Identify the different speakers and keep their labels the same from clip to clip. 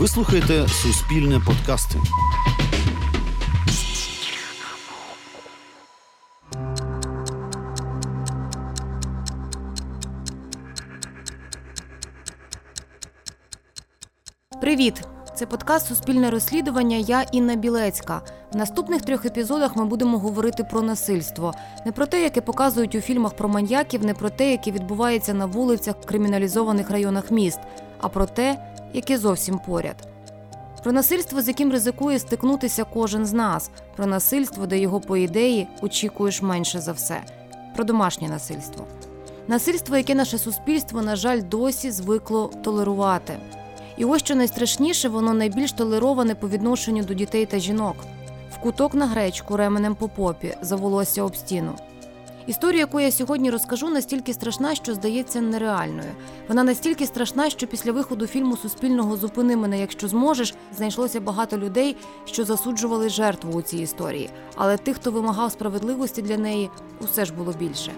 Speaker 1: Ви слухаєте Суспільне подкасти.
Speaker 2: Привіт! Це подкаст Суспільне розслідування. Я Інна Білецька. В наступних трьох епізодах ми будемо говорити про насильство, не про те, яке показують у фільмах про маньяків, не про те, яке відбувається на вулицях в криміналізованих районах міст, а про те, яке зовсім поряд. Про насильство, з яким ризикує стикнутися кожен з нас, про насильство, де його, по ідеї, очікуєш менше за все, про домашнє насильство. Насильство, яке наше суспільство, на жаль, досі звикло толерувати. І ось що найстрашніше, воно найбільш толероване по відношенню до дітей та жінок. В куток на гречку ременем по попі, за волосся об стіну. Історія, яку я сьогодні розкажу, настільки страшна, що здається нереальною. Вона настільки страшна, що після виходу фільму Суспільного Зупини мене, якщо зможеш, знайшлося багато людей, що засуджували жертву у цій історії. Але тих, хто вимагав справедливості для неї, усе ж було більше.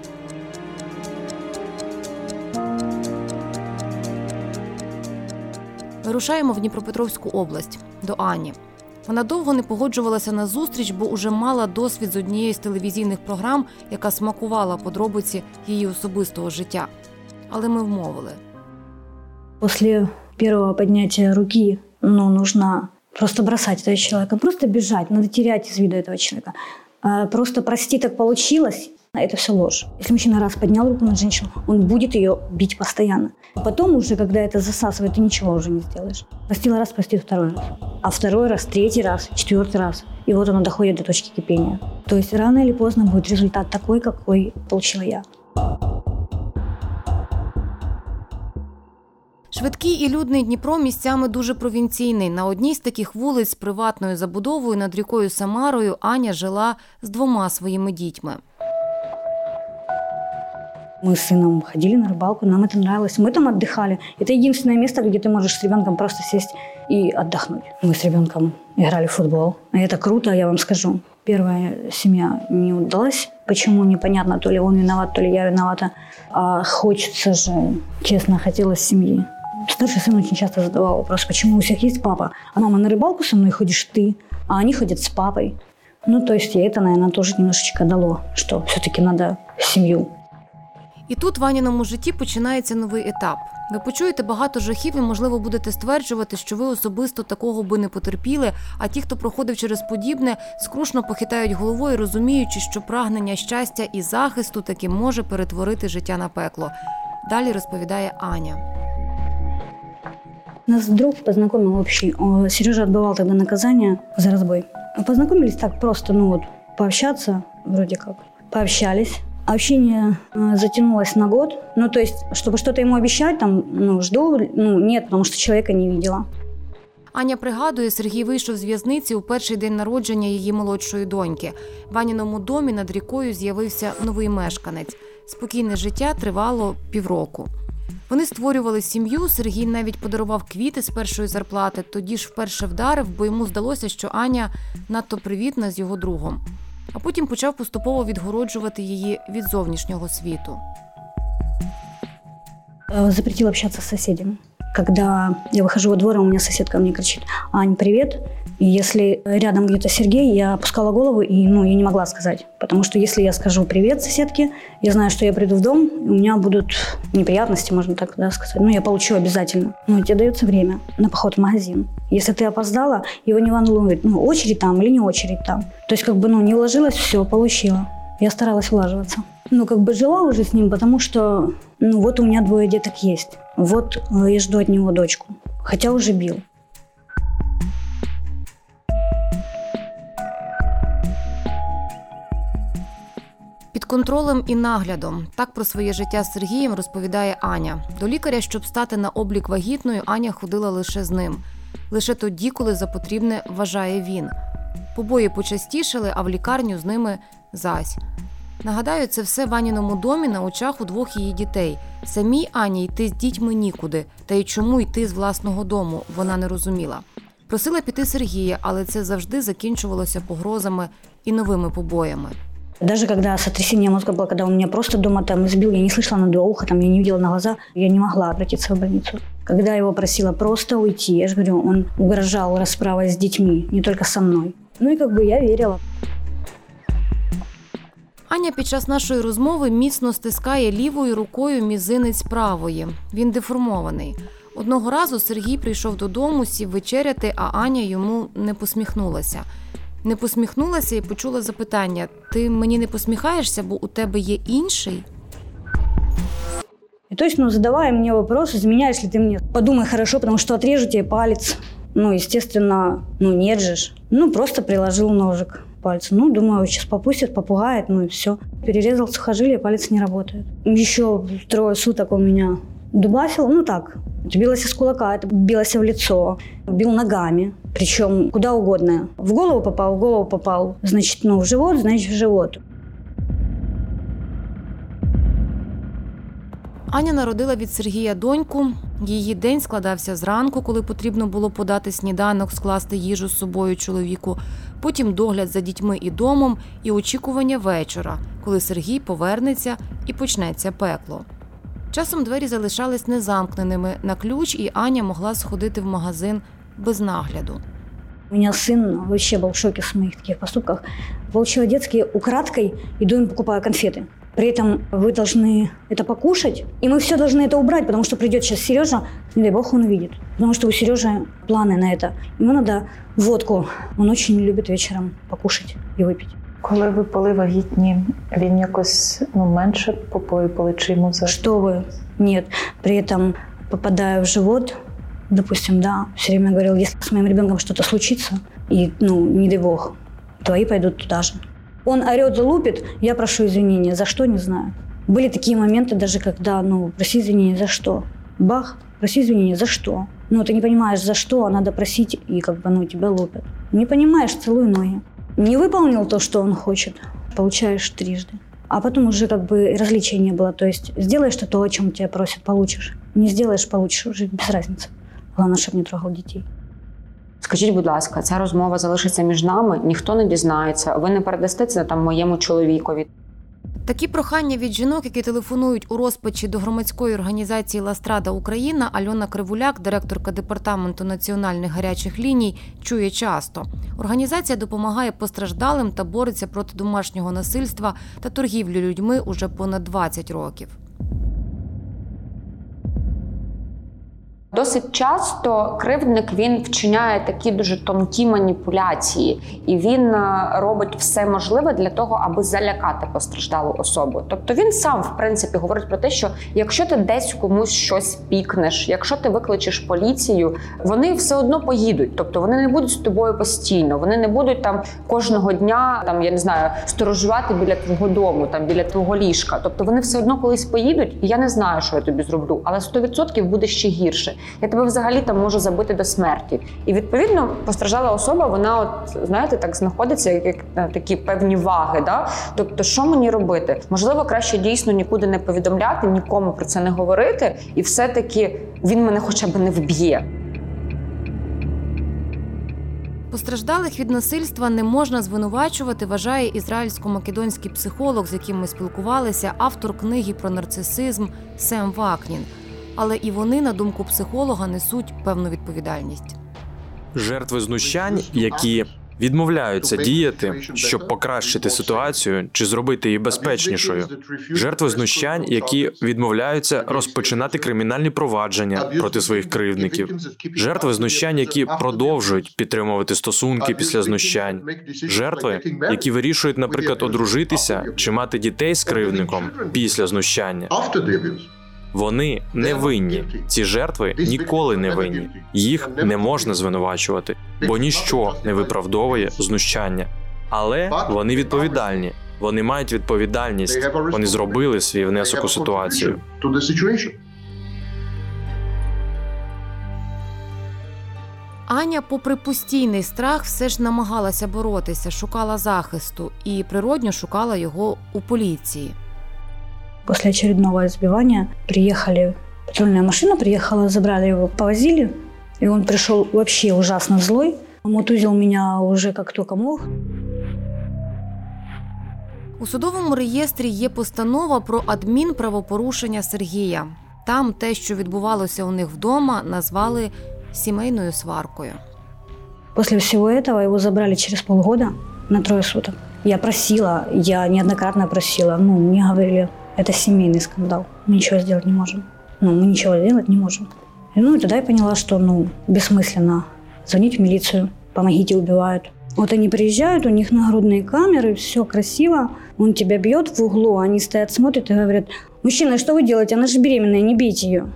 Speaker 2: Вирушаємо в Дніпропетровську область до Ані. Вона довго не погоджувалася на зустріч, бо уже мала досвід з однієї з телевізійних програм, яка смакувала подробиці її особистого життя. Але ми вмовили.
Speaker 3: Після першого підняття руки ну, нужно просто бросать этого человека, просто бежать, надо терять из виду этого человека. Просто прости, так получилось, это все ложь. Если мужчина раз поднял руку на женщину, он будет ее бить постоянно. Потом уже, когда это засасывает, ты ничего уже не сделаешь. Простила раз, простит второй раз. А второй раз, третий раз, четвертый раз. И вот оно доходит до точки кипения. То есть рано или поздно будет результат такой, какой получила я.
Speaker 2: Швидкий і людний Дніпро місцями дуже провінційний. На одній з таких вулиць з приватною забудовою над рікою Самарою Аня жила з двома своїми дітьми.
Speaker 3: Мы с сыном ходили на рыбалку, нам это нравилось. Мы там отдыхали. Это единственное место, где ты можешь с ребенком просто сесть и отдохнуть. Мы с ребенком играли в футбол. И это круто, я вам скажу. Первая семья не удалась. Почему, непонятно. То ли он виноват, то ли я виновата. А хочется же, честно, хотелось семьи. Старший сын очень часто задавал вопрос, почему у всех есть папа, а мама на рыбалку со мной ходишь ты, а они ходят с папой. Ну, то есть, и это, наверное, тоже немножечко дало, что все-таки надо семью
Speaker 2: І тут в Аніному житті починається новий етап. Ви почуєте багато жахів і, можливо, будете стверджувати, що ви особисто такого би не потерпіли. А ті, хто проходив через подібне, скрушно похитають головою, розуміючи, що прагнення щастя і захисту таки може перетворити життя на пекло. Далі розповідає Аня.
Speaker 3: Нас друг познакомил общий. Сережа отбывал тогда наказание за разбой. Познакомились так просто, ну вот, пообщаться, вроде как. Пообщались. Общение э, затянулось на год. Ну, то есть, чтобы что-то ему обещать, там, ну, жду, ну, нет, потому что человека не видела.
Speaker 2: Аня пригадує, Сергій вийшов з в'язниці у перший день народження її молодшої доньки. В Аніному домі над рікою з'явився новий мешканець. Спокійне життя тривало півроку. Вони створювали сім'ю. Сергій навіть подарував квіти з першої зарплати. Тоді ж вперше вдарив, бо йому здалося, що Аня надто привітна з його другом а потім почав поступово відгороджувати її від зовнішнього світу.
Speaker 3: Э, запретил общаться с соседями. Когда я выхожу во двор, у меня соседка мне кричит, Ань, привет. И если рядом где-то Сергей, я опускала голову и ну, я не могла сказать. Потому что если я скажу привет соседке, я знаю, что я приду в дом, у меня будут неприятности, можно так да, сказать. Ну, я получу обязательно. Ну, тебе дается время на поход в магазин. Если ты опоздала, его не волнует, ну, очередь там или не очередь там. То есть, как бы, ну, не вложилась, все, получила. Я старалась влаживаться. Ну, как бы жила уже с ним, потому что, ну, вот у меня двое деток есть. Вот э, я жду от него дочку. Хотя уже бил.
Speaker 2: Контролем і наглядом так про своє життя з Сергієм розповідає Аня. До лікаря, щоб стати на облік вагітною, Аня ходила лише з ним. Лише тоді, коли за потрібне вважає він. Побої почастішали, а в лікарню з ними зась. Нагадаю, це все в Аніному домі на очах у двох її дітей. Самій Ані йти з дітьми нікуди, та й чому йти з власного дому, вона не розуміла. Просила піти Сергія, але це завжди закінчувалося погрозами і новими побоями.
Speaker 3: Даже когда сотрясение мозга было, когда он меня просто дома там избил, я не слышала на два уха, там, я не видела на глаза, я не могла обратиться в больницу. Когда я его просила просто уйти, я же говорю, он угрожал расправой с детьми, не только со мной. Ну и как бы я верила.
Speaker 2: Аня під час нашої розмови міцно стискає лівою рукою мізинець правої. Він деформований. Одного разу Сергій прийшов додому, сів вечеряти, а Аня йому не посміхнулася. Не посміхнулася і почула запитання: Ти мені не посміхаєшся, бо у тебе є інший?
Speaker 3: И то есть, ну, задавая мне вопрос, изменяешь ли ты мне, подумай хорошо, потому что отрежу тебе палец. Ну, естественно, ну, нет же. Ну, просто приложил ножик пальцу. Ну, думаю, сейчас попустит, попугает, ну и все. Перерезал сухожилие, палец не работает. Еще трое суток он меня дубасил, ну так, билась из кулака, это билась в лицо, бил ногами, причем куда угодно. В голову попал, в голову попал, значит, ну, в живот, значит, в живот.
Speaker 2: Аня народила від Сергія доньку. Її день складався зранку, коли потрібно було подати сніданок, скласти їжу з собою чоловіку. Потім догляд за дітьми і домом, і очікування вечора, коли Сергій повернеться і почнеться пекло. Часом двері залишались незамкненими на ключ, і Аня могла сходити в магазин без нагляду.
Speaker 3: У меня сын вообще был в шоке с моих таких поступках. Получила детские украдкой, иду им покупаю конфеты. При этом вы должны это покушать, и мы все должны это убрать, потому что придет сейчас Сережа, не дай бог он увидит. Потому что у Сережи планы на это. Ему надо водку. Он очень любит вечером покушать и выпить.
Speaker 4: Коли ви були вагітні, він якось ну, менше попою пили, чи йому за
Speaker 3: Что вы? Нет. При этом, попадая в живот, допустим, да, все время говорил, если с моим ребенком что-то случится, и, ну, не дай бог, твои пойдут туда же. Он орет, лупит, я прошу извинения. За что, не знаю. Были такие моменты даже, когда, ну, проси извинения за что? Бах, проси извинения за что? Ну, ты не понимаешь, за что, а надо просить, и как бы, ну, тебя лупят. Не понимаешь, целуй ноги. Не выполнил то, что он хочет, получаешь трижды. А потом уже как бы различия не было. То есть сделаешь ты то, о чем тебя просят, получишь. Не сделаешь, получишь, уже без разницы. Главное, чтобы не трогал детей.
Speaker 5: Скажіть, будь ласка, ця розмова залишиться між нами, ніхто не дізнається. Ви не передасте це там моєму чоловікові.
Speaker 2: Такі прохання від жінок, які телефонують у розпачі до громадської організації Ластрада Україна, Альона Кривуляк, директорка департаменту національних гарячих ліній, чує часто. Організація допомагає постраждалим та бореться проти домашнього насильства та торгівлі людьми уже понад 20 років.
Speaker 5: Досить часто кривдник він вчиняє такі дуже тонкі маніпуляції, і він е, робить все можливе для того, аби залякати постраждалу особу. Тобто він сам, в принципі, говорить про те, що якщо ти десь комусь щось пікнеш, якщо ти викличеш поліцію, вони все одно поїдуть. Тобто вони не будуть з тобою постійно, вони не будуть там кожного дня, там я не знаю, сторожувати біля твого дому, там біля твого ліжка. Тобто вони все одно колись поїдуть, і я не знаю, що я тобі зроблю, але 100% буде ще гірше я тебе взагалі там можу забити до смерті. І відповідно постраждала особа, вона, от знаєте, так знаходиться, як, на такі певні ваги. Да? Тобто, що мені робити? Можливо, краще дійсно нікуди не повідомляти, нікому про це не говорити, і все-таки він мене хоча б не вб'є.
Speaker 2: Постраждалих від насильства не можна звинувачувати, вважає ізраїльсько-македонський психолог, з яким ми спілкувалися, автор книги про нарцисизм Сем Вакнін. Але і вони, на думку психолога, несуть певну відповідальність.
Speaker 6: жертви знущань, які відмовляються діяти, щоб покращити ситуацію чи зробити її безпечнішою. Жертви знущань, які відмовляються розпочинати кримінальні провадження проти своїх кривдників. Жертви знущань, які продовжують підтримувати стосунки після знущань. Жертви, які вирішують, наприклад, одружитися чи мати дітей з кривдником після знущання. Вони не винні. Ці жертви ніколи не винні. Їх не можна звинувачувати, бо ніщо не виправдовує знущання. Але вони відповідальні. Вони мають відповідальність. Вони зробили свій внесок у ситуацію.
Speaker 2: Аня, попри постійний страх, все ж намагалася боротися, шукала захисту і природньо шукала його у поліції.
Speaker 3: После очередного избивания приехали, патрульная машина приехала, забрали его, повозили. И он пришел вообще ужасно злой. Он мутузил меня уже как только мог.
Speaker 2: У судовому реєстрі є постанова про адмінправопорушення Сергія. Там те, що відбувалося у них вдома, назвали сімейною сваркою.
Speaker 3: После всего этого его забрали через полгода на трое суток. Я просила, я неоднократно просила. Ну, мне говорили, это семейный скандал. Мы ничего сделать не можем. Ну, мы ничего сделать не можем. И, ну, и тогда я поняла, что, ну, бессмысленно звонить в милицию, помогите, убивают. Вот они приезжают, у них нагрудные камеры, все красиво. Он тебя бьет в углу, они стоят, смотрят и говорят, мужчина, что вы делаете? Она же беременная, не бейте ее.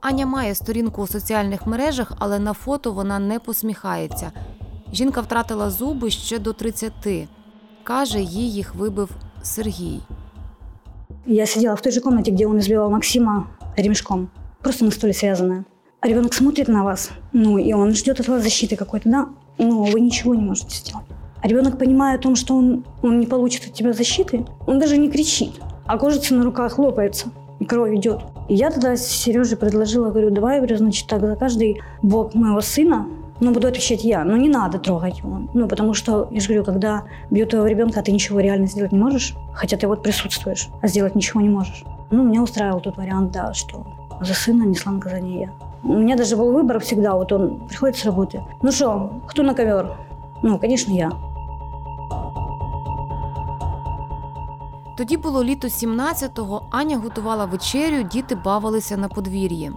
Speaker 2: Аня має сторінку у соціальних мережах, але на фото вона не посміхається. Жінка втратила зуби ще до 30. Каже, їй їх вибив Сергій.
Speaker 3: Я сидела в той же комнате, где он избивал Максима ремешком. Просто на стуле связанная. А ребенок смотрит на вас, ну, и он ждет от вас защиты какой-то, да? Но вы ничего не можете сделать. А ребенок, понимая о том, что он, он не получит от тебя защиты, он даже не кричит, а кожица на руках лопается, и кровь идет. И я тогда Сереже предложила, говорю, давай, говорю, значит, так, за каждый бок моего сына, ну, буду отвечать я, но не надо трогать его. Ну, потому что, я же говорю, когда бьют твоего ребенка, ты ничего реально сделать не можешь, хотя ты вот присутствуешь, а сделать ничего не можешь. Ну, меня устраивал тот вариант, да, что за сына несла наказание я. У меня даже был выбор всегда, вот он приходит с работы. Ну что, кто на ковер? Ну, конечно, я.
Speaker 2: Тоді було літо 17-го, Аня готувала вечерю, діти бавилися на подвір'ї.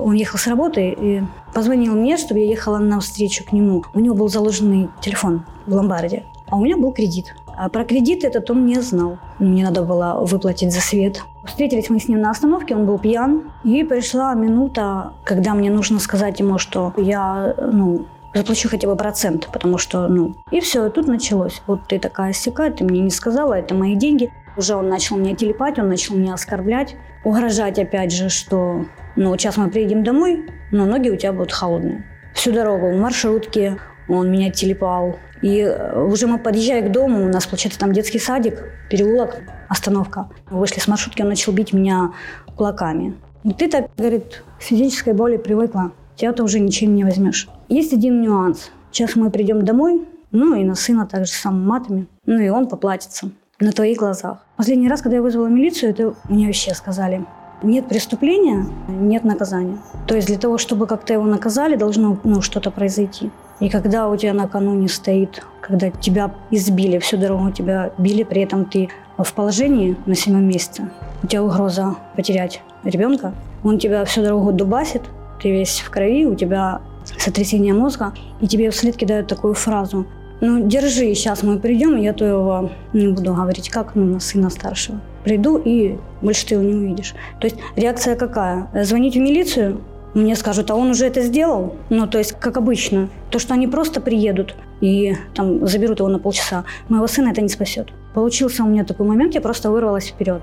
Speaker 3: Он ехал с работы и позвонил мне, чтобы я ехала навстречу к нему. У него был заложенный телефон в ломбарде, а у меня был кредит. А про кредит этот он не знал. Мне надо было выплатить за свет. Встретились мы с ним на остановке, он был пьян. И пришла минута, когда мне нужно сказать ему, что я, ну, заплачу хотя бы процент, потому что, ну... И все, и тут началось. Вот ты такая сякая, ты мне не сказала, это мои деньги. Уже он начал меня телепать, он начал меня оскорблять, угрожать опять же, что ну, сейчас мы приедем домой, но ноги у тебя будут холодные. Всю дорогу в маршрутке он меня телепал. И э, уже мы подъезжая к дому, у нас, получается, там детский садик, переулок, остановка. Мы вышли с маршрутки, он начал бить меня кулаками. И ты-то, говорит, к физической боли привыкла, тебя ты уже ничем не возьмешь. Есть один нюанс. Сейчас мы придем домой, ну и на сына также самыми матами, ну и он поплатится на твоих глазах. Последний раз, когда я вызвала милицию, это мне вообще сказали, нет преступления, нет наказания. То есть для того, чтобы как-то его наказали, должно ну, что-то произойти. И когда у тебя накануне стоит, когда тебя избили, всю дорогу тебя били, при этом ты в положении на седьмом месяце, у тебя угроза потерять ребенка, он тебя всю дорогу дубасит, ты весь в крови, у тебя сотрясение мозга, и тебе вслед кидают такую фразу ну, держи, сейчас мы придем, и я твоего не буду говорить, как, ну, на сына старшего. Приду, и больше ты его не увидишь. То есть реакция какая? Звонить в милицию? Мне скажут, а он уже это сделал? Ну, то есть, как обычно. То, что они просто приедут и там заберут его на полчаса, моего сына это не спасет. Получился у меня такой момент, я просто вырвалась вперед.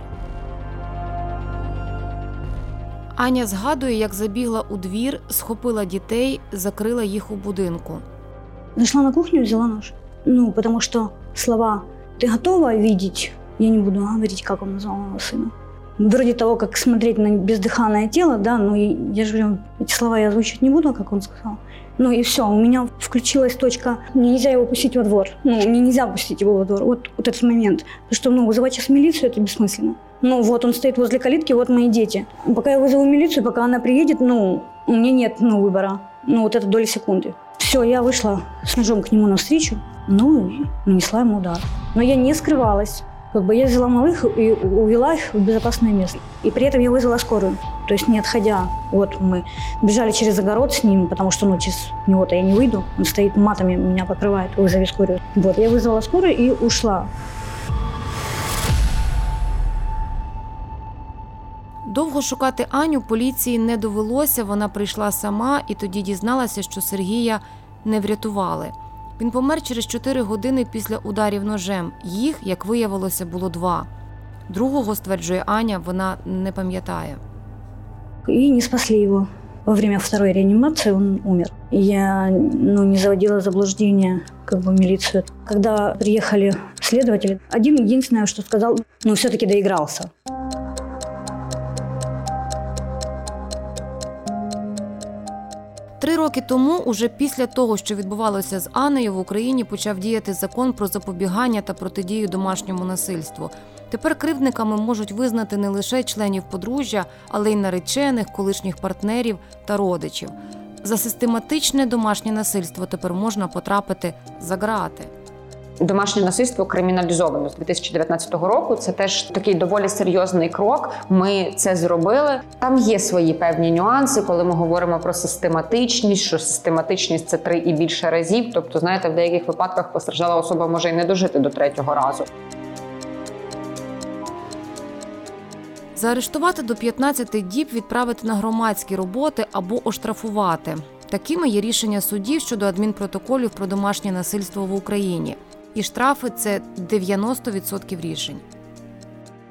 Speaker 2: Аня згадує, як забігла у двір, схопила дітей, закрила їх у будинку.
Speaker 3: Зашла на кухню взяла нож. Ну, потому что слова «ты готова видеть?» Я не буду говорить, как он назвал моего сына. Вроде того, как смотреть на бездыханное тело, да, но я же говорю, эти слова я озвучивать не буду, как он сказал. Ну и все, у меня включилась точка, мне нельзя его пустить во двор. Ну, мне нельзя пустить его во двор. Вот, вот этот момент. Потому что, ну, вызывать сейчас милицию, это бессмысленно. Ну, вот он стоит возле калитки, вот мои дети. Пока я вызову милицию, пока она приедет, ну, у меня нет, ну, выбора. Ну, вот это доли секунды. Все, я вышла с ножом к нему навстречу, ну и нанесла ему удар. Но я не скрывалась. Как бы я взяла малых и увела их в безопасное место. И при этом я вызвала скорую. То есть не отходя, вот мы бежали через огород с ним, потому что ну, через него-то я не выйду. Он стоит матами, меня покрывает, вызови скорую. Вот, я вызвала скорую и ушла.
Speaker 2: Довго шукати Аню поліції не довелося. Вона прийшла сама і тоді дізналася, що Сергія не врятували. Він помер через 4 години після ударів ножем. Їх, як виявилося, було два. Другого, стверджує Аня, вона не пам'ятає.
Speaker 3: И не спасли его. Во время второй реанимации он умер. Я ну, не заводила заблуждение как бы милицию. Когда приехали следователи, один единственное, что сказал, ну все-таки доигрался.
Speaker 2: Роки тому, уже після того, що відбувалося з Анею, в Україні почав діяти закон про запобігання та протидію домашньому насильству. Тепер кривдниками можуть визнати не лише членів подружжя, але й наречених, колишніх партнерів та родичів. За систематичне домашнє насильство тепер можна потрапити за ґрати.
Speaker 5: Домашнє насильство криміналізовано з 2019 року. Це теж такий доволі серйозний крок. Ми це зробили. Там є свої певні нюанси, коли ми говоримо про систематичність, що систематичність це три і більше разів. Тобто, знаєте, в деяких випадках постраждала особа може й не дожити до третього разу.
Speaker 2: Заарештувати до 15 діб, відправити на громадські роботи або оштрафувати. Такими є рішення судів щодо адмінпротоколів про домашнє насильство в Україні. І штрафи це 90% рішень.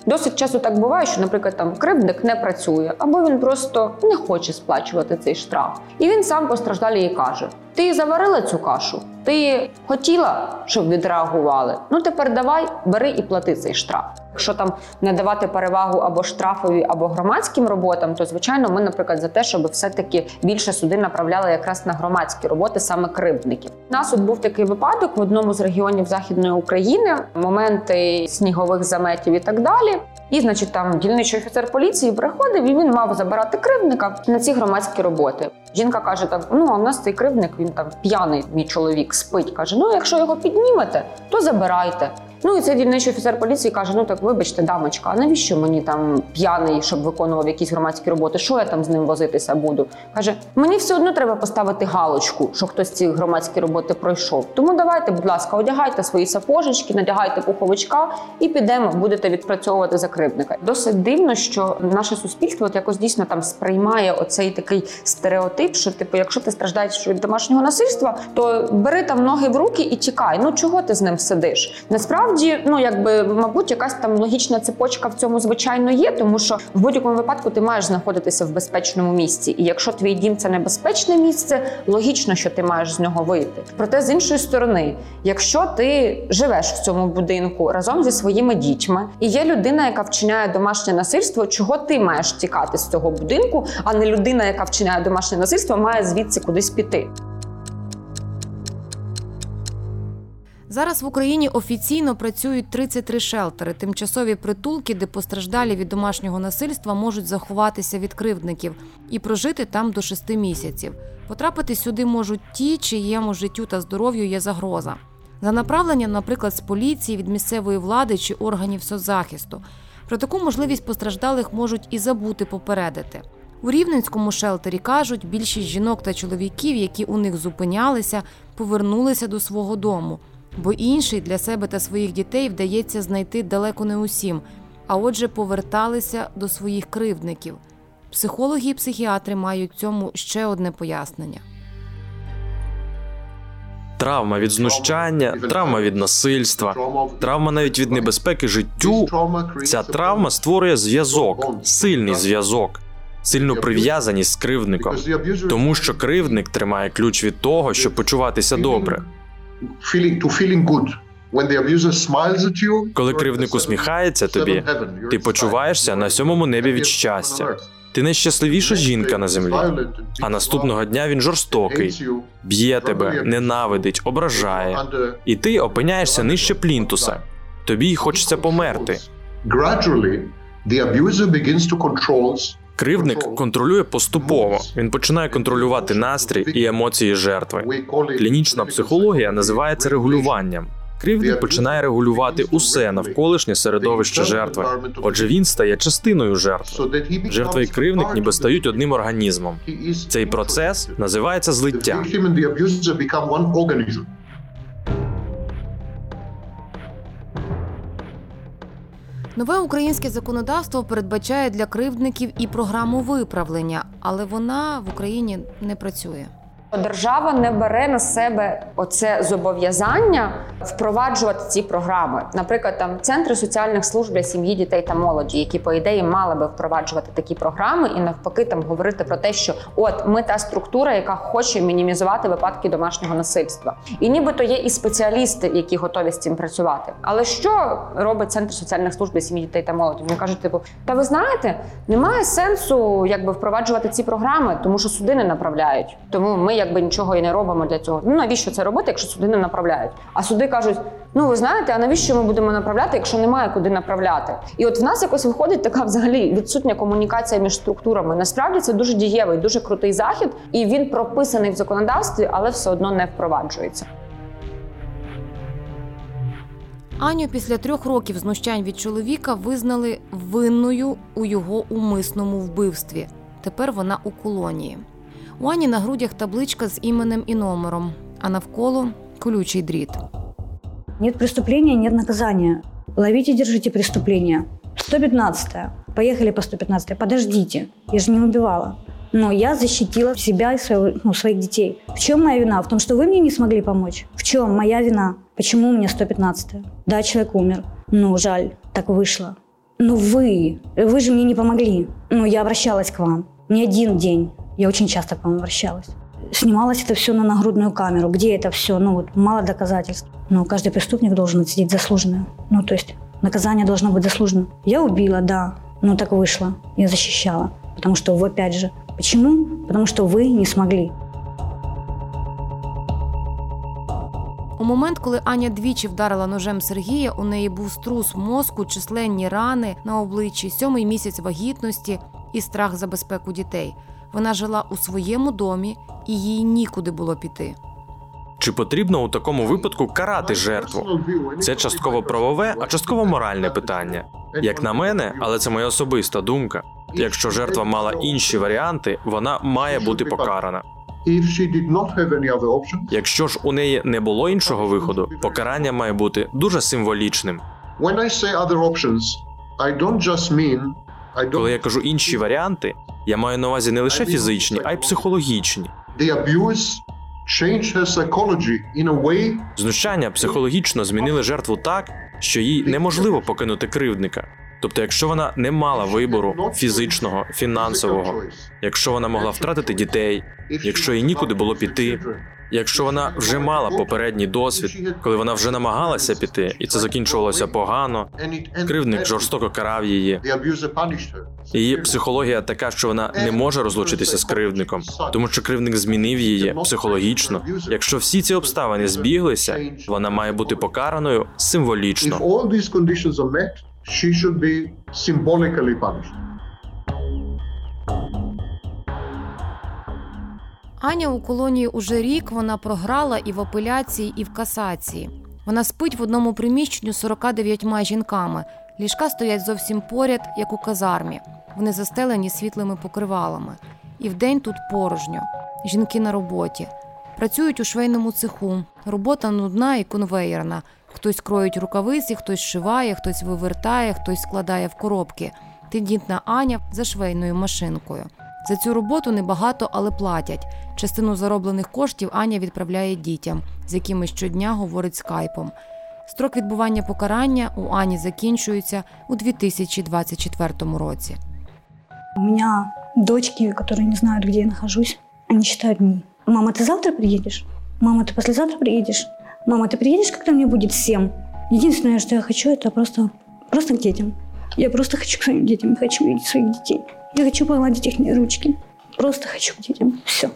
Speaker 5: Досить часто так буває, що, наприклад, там кривдник не працює, або він просто не хоче сплачувати цей штраф. І він сам постраждалі і каже: Ти заварила цю кашу, ти хотіла, щоб відреагували. Ну тепер давай, бери і плати цей штраф. Якщо там не давати перевагу або штрафові, або громадським роботам, то звичайно ми, наприклад, за те, щоб все-таки більше суди направляли якраз на громадські роботи саме кривдників. У нас от був такий випадок в одному з регіонів Західної України, моменти снігових заметів і так далі. І, значить, там дільничий офіцер поліції приходив і він мав забирати кривдника на ці громадські роботи. Жінка каже: так, ну а в нас цей кривдник, він там п'яний, мій чоловік спить. каже: Ну, якщо його піднімете, то забирайте. Ну і цей дільничий офіцер поліції каже: Ну так вибачте, дамочка, а навіщо мені там п'яний, щоб виконував якісь громадські роботи? Що я там з ним возитися буду? Каже: мені все одно треба поставити галочку, що хтось ці громадські роботи пройшов. Тому давайте, будь ласка, одягайте свої сапожечки, надягайте пуховичка і підемо, будете відпрацьовувати закривника. Досить дивно, що наше суспільство от якось дійсно там сприймає оцей такий стереотип, що типу, якщо ти страждаєш від домашнього насильства, то бери там ноги в руки і тікай. Ну чого ти з ним сидиш? Насправді, ну якби мабуть, якась там логічна цепочка в цьому звичайно є, тому що в будь-якому випадку ти маєш знаходитися в безпечному місці. І якщо твій дім це небезпечне місце, логічно, що ти маєш з нього вийти. Проте з іншої сторони, якщо ти живеш в цьому будинку разом зі своїми дітьми, і є людина, яка вчиняє домашнє насильство, чого ти маєш тікати з цього будинку, а не людина, яка вчиняє домашнє насильство, має звідси кудись піти.
Speaker 2: Зараз в Україні офіційно працюють 33 шелтери, тимчасові притулки, де постраждалі від домашнього насильства можуть заховатися від кривдників і прожити там до 6 місяців. Потрапити сюди можуть ті, чиєму життю та здоров'ю є загроза. За направленням, наприклад, з поліції, від місцевої влади чи органів соцзахисту. Про таку можливість постраждалих можуть і забути попередити. У рівненському шелтері кажуть, більшість жінок та чоловіків, які у них зупинялися, повернулися до свого дому, бо інший для себе та своїх дітей вдається знайти далеко не усім, а отже, поверталися до своїх кривдників. Психологи і психіатри мають цьому ще одне пояснення.
Speaker 6: Травма від знущання, травма від насильства, травма навіть від небезпеки життю. Ця травма створює зв'язок, сильний зв'язок, сильну прив'язаність з кривдником, тому що кривдник тримає ключ від того, щоб почуватися добре. Коли кривдник усміхається тобі, ти почуваєшся на сьомому небі від щастя. Ти найщасливіша жінка на землі. А наступного дня він жорстокий, б'є тебе, ненавидить, ображає, і ти опиняєшся нижче плінтуса. Тобі й хочеться померти. Кривдник контролює поступово. Він починає контролювати настрій і емоції жертви. Клінічна психологія називає це регулюванням. Кривдник починає регулювати усе навколишнє середовище жертви. Отже, він стає частиною жертви. Жертва і кривдник ніби стають одним організмом. Цей процес називається злиття.
Speaker 2: Нове українське законодавство передбачає для кривдників і програму виправлення, але вона в Україні не працює.
Speaker 5: Держава не бере на себе оце зобов'язання впроваджувати ці програми. Наприклад, там центри соціальних служб для сім'ї, дітей та молоді, які по ідеї мали би впроваджувати такі програми, і навпаки, там говорити про те, що от ми та структура, яка хоче мінімізувати випадки домашнього насильства, і нібито є і спеціалісти, які готові з цим працювати. Але що робить центр соціальних служб для сім'ї, дітей та молоді? Вони кажуть, типу, та ви знаєте, немає сенсу якби впроваджувати ці програми, тому що суди не направляють. Тому ми якби нічого і не робимо для цього. Ну навіщо це робити, якщо суди не направляють? А суди кажуть: ну ви знаєте, а навіщо ми будемо направляти, якщо немає куди направляти? І от в нас якось виходить така взагалі відсутня комунікація між структурами. Насправді це дуже дієвий, дуже крутий захід, і він прописаний в законодавстві, але все одно не впроваджується.
Speaker 2: Аню після трьох років знущань від чоловіка визнали винною у його умисному вбивстві. Тепер вона у колонії. У Ані на грудях табличка з іменем і номером, а навколо колючий дріт.
Speaker 3: Нет преступления, нет наказания. Ловите, держите преступление. 115 Поехали по 115 Подождите, я же не убивала. Но я защитила себя и своего, ну, своих детей. В чем моя вина? В том, что вы мне не смогли помочь? В чем моя вина? Почему у меня 115 Да, человек умер. Ну, жаль, так вышло. Но вы, вы же мне не помогли. Ну, я обращалась к вам. Не один день. Я очень часто к вам обращалась. Снималось это все на нагрудную камеру. Где это все? Ну, вот мало доказательств. Но каждый преступник должен отсидеть заслуженное. Ну, то есть наказание должно быть заслуженным. Я убила, да, но так вышло. Я защищала. Потому что, вы, опять же, почему? Потому что вы не смогли.
Speaker 2: У момент, коли Аня двічі вдарила ножем Сергія, у неї був струс мозку, численні рани на обличчі, сьомий місяць вагітності і страх за безпеку дітей. Вона жила у своєму домі, і їй нікуди було піти.
Speaker 6: Чи потрібно у такому випадку карати жертву? Це частково правове, а частково моральне питання. Як на мене, але це моя особиста думка. Якщо жертва мала інші варіанти, вона має бути покарана. Якщо ж у неї не було іншого виходу, покарання має бути дуже символічним.
Speaker 7: when I say other options, I don't just mean
Speaker 6: Коли я кажу інші варіанти, я маю на увазі не лише фізичні, а й психологічні. Знущання психологічно змінили жертву так, що їй неможливо покинути кривдника. Тобто, якщо вона не мала вибору фізичного, фінансового, якщо вона могла втратити дітей, якщо їй нікуди було піти, якщо вона вже мала попередній досвід, коли вона вже намагалася піти, і це закінчувалося погано, кривдник жорстоко карав її. Її психологія така, що вона не може розлучитися з кривдником, тому що кривдник змінив її психологічно. Якщо всі ці обставини збіглися, вона має бути покараною символічно.
Speaker 7: she should.
Speaker 2: Аня у колонії уже рік вона програла і в апеляції, і в касації. Вона спить в одному приміщенні з 49 жінками. Ліжка стоять зовсім поряд, як у казармі. Вони застелені світлими покривалами. І вдень тут порожньо. Жінки на роботі. Працюють у швейному цеху. Робота нудна і конвеєрна. Хтось кроїть рукавиці, хтось шиває, хтось вивертає, хтось складає в коробки. Тендітна Аня за швейною машинкою. За цю роботу небагато, але платять. Частину зароблених коштів Аня відправляє дітям, з якими щодня говорить скайпом. Строк відбування покарання у Ані закінчується у 2024 році.
Speaker 3: У меня дочки, которые не знают, где я нахожусь, они считают дни. Мама, ты завтра приедешь? Мама, ты послезавтра приедешь? Мама, ты приедешь, когда мне будет семь? Единственное, что я хочу, это просто, просто к детям. Я просто хочу к своим детям, я хочу видеть своих детей. Я хочу погладить их ручки. Просто хочу к детям. Все.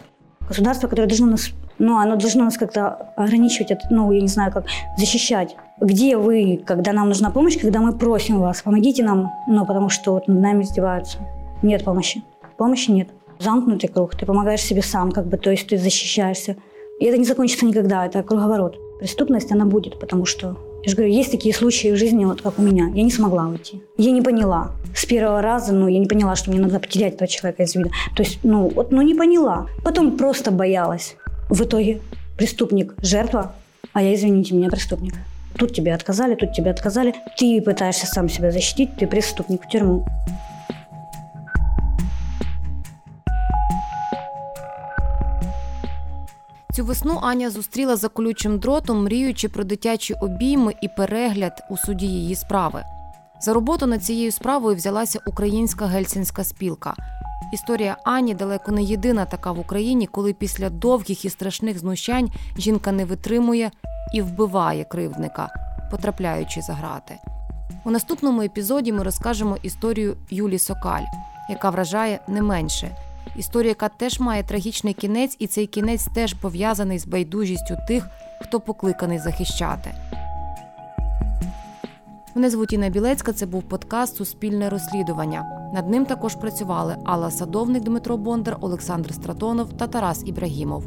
Speaker 3: Государство, которое должно нас, ну, оно должно нас как-то ограничивать, от, ну, я не знаю, как защищать. Где вы, когда нам нужна помощь, когда мы просим вас, помогите нам, ну, потому что вот над нами издеваются. Нет помощи. Помощи нет. Замкнутый круг. Ты помогаешь себе сам, как бы, то есть ты защищаешься. И это не закончится никогда, это круговорот. Преступность, она будет, потому что, я же говорю, есть такие случаи в жизни, вот как у меня. Я не смогла уйти. Я не поняла. С первого раза, ну, я не поняла, что мне надо потерять этого человека из вида. То есть, ну, вот, ну, не поняла. Потом просто боялась. В итоге преступник – жертва, а я, извините меня, преступник. Тут тебе отказали, тут тебе отказали. Ты пытаешься сам себя защитить, ты преступник в тюрьму.
Speaker 2: Цю весну Аня зустріла за колючим дротом, мріючи про дитячі обійми і перегляд у суді її справи. За роботу над цією справою взялася українська гельсінська спілка. Історія Ані далеко не єдина така в Україні, коли після довгих і страшних знущань жінка не витримує і вбиває кривдника, потрапляючи за грати. У наступному епізоді ми розкажемо історію Юлі Сокаль, яка вражає не менше. Історія, яка теж має трагічний кінець, і цей кінець теж пов'язаний з байдужістю тих, хто покликаний захищати. Мене звуть Інна Білецька. Це був подкаст Суспільне розслідування. Над ним також працювали Алла Садовник, Дмитро Бондар, Олександр Стратонов та Тарас Ібрагімов.